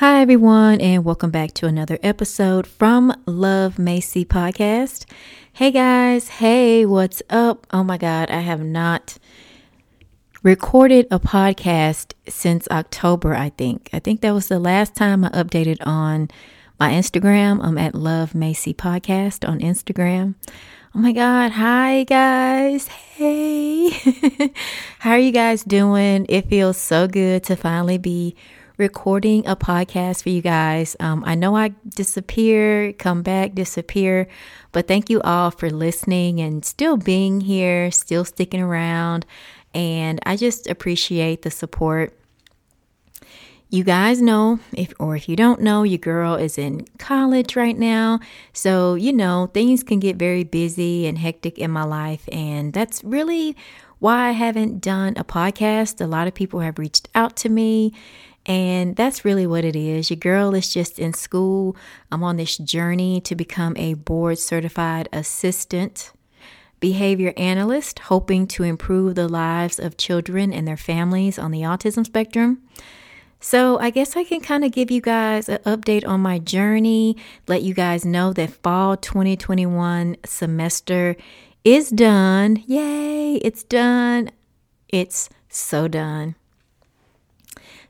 Hi, everyone, and welcome back to another episode from Love Macy podcast. Hey, guys. Hey, what's up? Oh my God, I have not recorded a podcast since October, I think. I think that was the last time I updated on my Instagram. I'm at Love Macy Podcast on Instagram. Oh my God. Hi, guys. Hey. How are you guys doing? It feels so good to finally be recording a podcast for you guys. Um, I know I disappear, come back, disappear, but thank you all for listening and still being here, still sticking around. And I just appreciate the support. You guys know, if or if you don't know, your girl is in college right now. So, you know, things can get very busy and hectic in my life. And that's really why I haven't done a podcast. A lot of people have reached out to me and that's really what it is. Your girl is just in school. I'm on this journey to become a board certified assistant behavior analyst, hoping to improve the lives of children and their families on the autism spectrum. So, I guess I can kind of give you guys an update on my journey, let you guys know that fall 2021 semester is done. Yay, it's done. It's so done.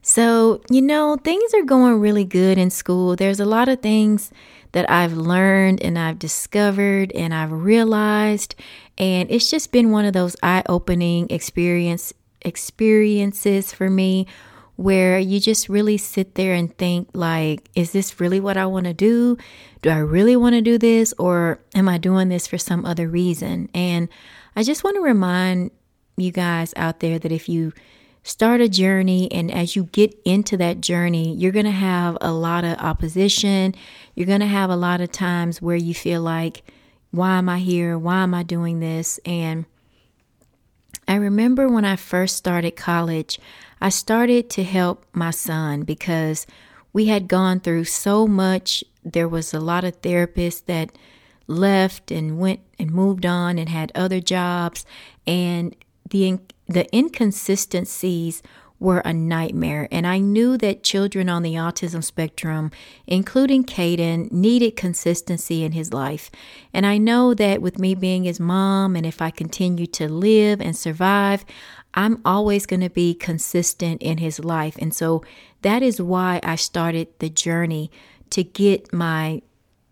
So, you know, things are going really good in school. There's a lot of things that I've learned and I've discovered and I've realized and it's just been one of those eye-opening experience experiences for me where you just really sit there and think like is this really what I want to do? Do I really want to do this or am I doing this for some other reason? And I just want to remind you guys out there that if you start a journey and as you get into that journey you're going to have a lot of opposition. You're going to have a lot of times where you feel like why am i here? Why am i doing this? And i remember when i first started college i started to help my son because we had gone through so much. There was a lot of therapists that left and went and moved on and had other jobs and the the inconsistencies were a nightmare. And I knew that children on the autism spectrum, including Caden, needed consistency in his life. And I know that with me being his mom, and if I continue to live and survive, I'm always going to be consistent in his life. And so that is why I started the journey to get my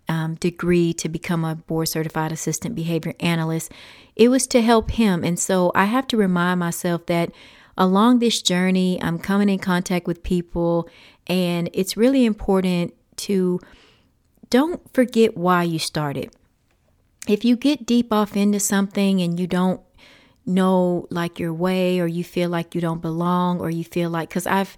um, degree to become a board certified assistant behavior analyst it was to help him. And so I have to remind myself that along this journey, I'm coming in contact with people, and it's really important to don't forget why you started. If you get deep off into something and you don't know like your way, or you feel like you don't belong, or you feel like, because I've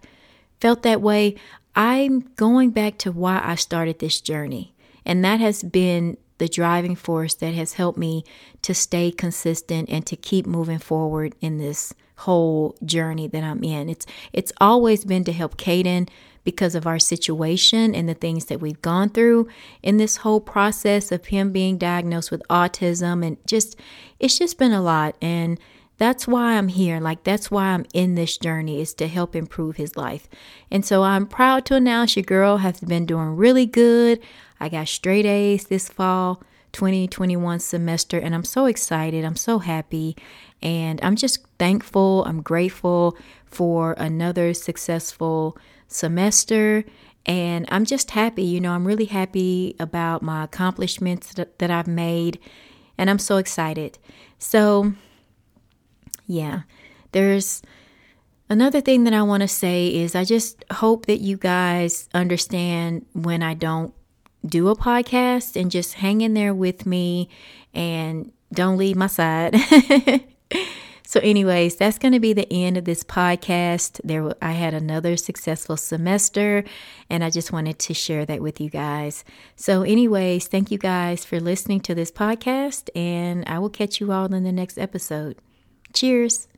felt that way, I'm going back to why I started this journey. And that has been the driving force that has helped me to stay consistent and to keep moving forward in this whole journey that I'm in. It's it's always been to help Caden because of our situation and the things that we've gone through in this whole process of him being diagnosed with autism and just it's just been a lot and that's why I'm here. Like, that's why I'm in this journey is to help improve his life. And so I'm proud to announce your girl has been doing really good. I got straight A's this fall 2021 semester, and I'm so excited. I'm so happy. And I'm just thankful. I'm grateful for another successful semester. And I'm just happy. You know, I'm really happy about my accomplishments that, that I've made. And I'm so excited. So, yeah, there's another thing that I want to say is I just hope that you guys understand when I don't do a podcast and just hang in there with me and don't leave my side. so, anyways, that's going to be the end of this podcast. There, I had another successful semester, and I just wanted to share that with you guys. So, anyways, thank you guys for listening to this podcast, and I will catch you all in the next episode. Cheers.